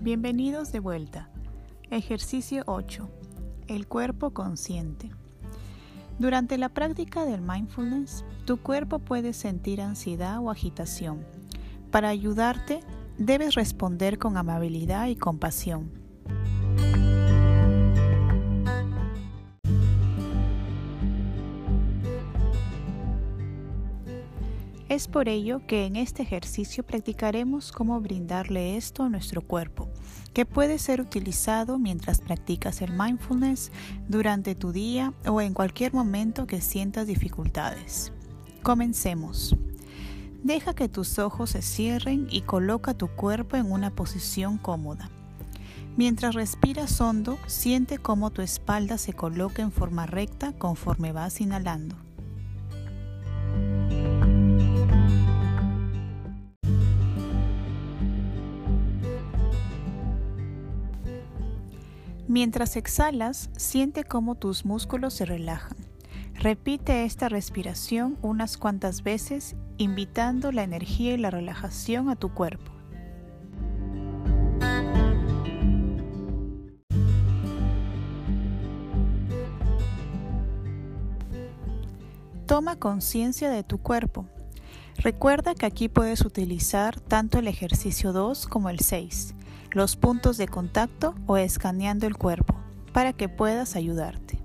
Bienvenidos de vuelta. Ejercicio 8. El cuerpo consciente. Durante la práctica del mindfulness, tu cuerpo puede sentir ansiedad o agitación. Para ayudarte, debes responder con amabilidad y compasión. Es por ello que en este ejercicio practicaremos cómo brindarle esto a nuestro cuerpo, que puede ser utilizado mientras practicas el mindfulness durante tu día o en cualquier momento que sientas dificultades. Comencemos. Deja que tus ojos se cierren y coloca tu cuerpo en una posición cómoda. Mientras respiras hondo, siente cómo tu espalda se coloca en forma recta conforme vas inhalando. Mientras exhalas, siente cómo tus músculos se relajan. Repite esta respiración unas cuantas veces, invitando la energía y la relajación a tu cuerpo. Toma conciencia de tu cuerpo. Recuerda que aquí puedes utilizar tanto el ejercicio 2 como el 6 los puntos de contacto o escaneando el cuerpo para que puedas ayudarte.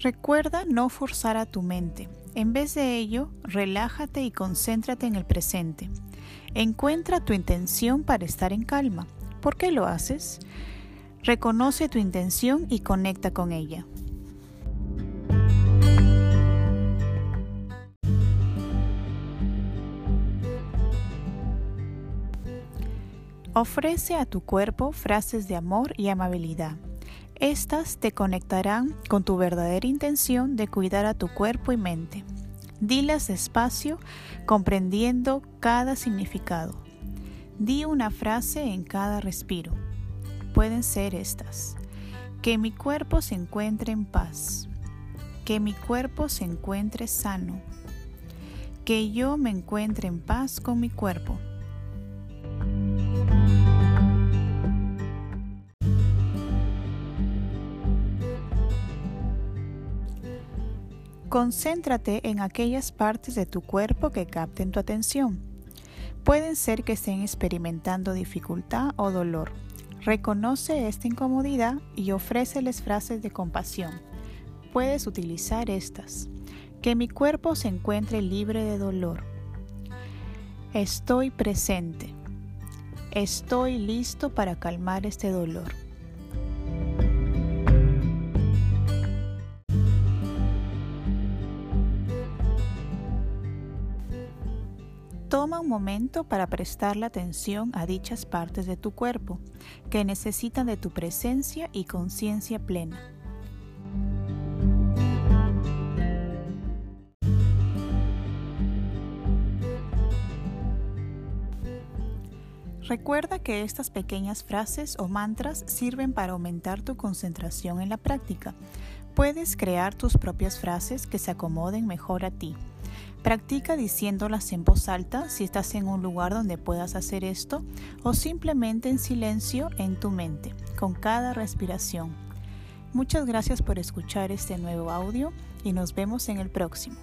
Recuerda no forzar a tu mente. En vez de ello, relájate y concéntrate en el presente. Encuentra tu intención para estar en calma. ¿Por qué lo haces? Reconoce tu intención y conecta con ella. Ofrece a tu cuerpo frases de amor y amabilidad. Estas te conectarán con tu verdadera intención de cuidar a tu cuerpo y mente. Dilas despacio, comprendiendo cada significado. Di una frase en cada respiro. Pueden ser estas. Que mi cuerpo se encuentre en paz. Que mi cuerpo se encuentre sano. Que yo me encuentre en paz con mi cuerpo. Concéntrate en aquellas partes de tu cuerpo que capten tu atención. Pueden ser que estén experimentando dificultad o dolor. Reconoce esta incomodidad y ofréceles frases de compasión. Puedes utilizar estas. Que mi cuerpo se encuentre libre de dolor. Estoy presente. Estoy listo para calmar este dolor. Toma un momento para prestarle atención a dichas partes de tu cuerpo que necesitan de tu presencia y conciencia plena. Recuerda que estas pequeñas frases o mantras sirven para aumentar tu concentración en la práctica. Puedes crear tus propias frases que se acomoden mejor a ti. Practica diciéndolas en voz alta si estás en un lugar donde puedas hacer esto o simplemente en silencio en tu mente, con cada respiración. Muchas gracias por escuchar este nuevo audio y nos vemos en el próximo.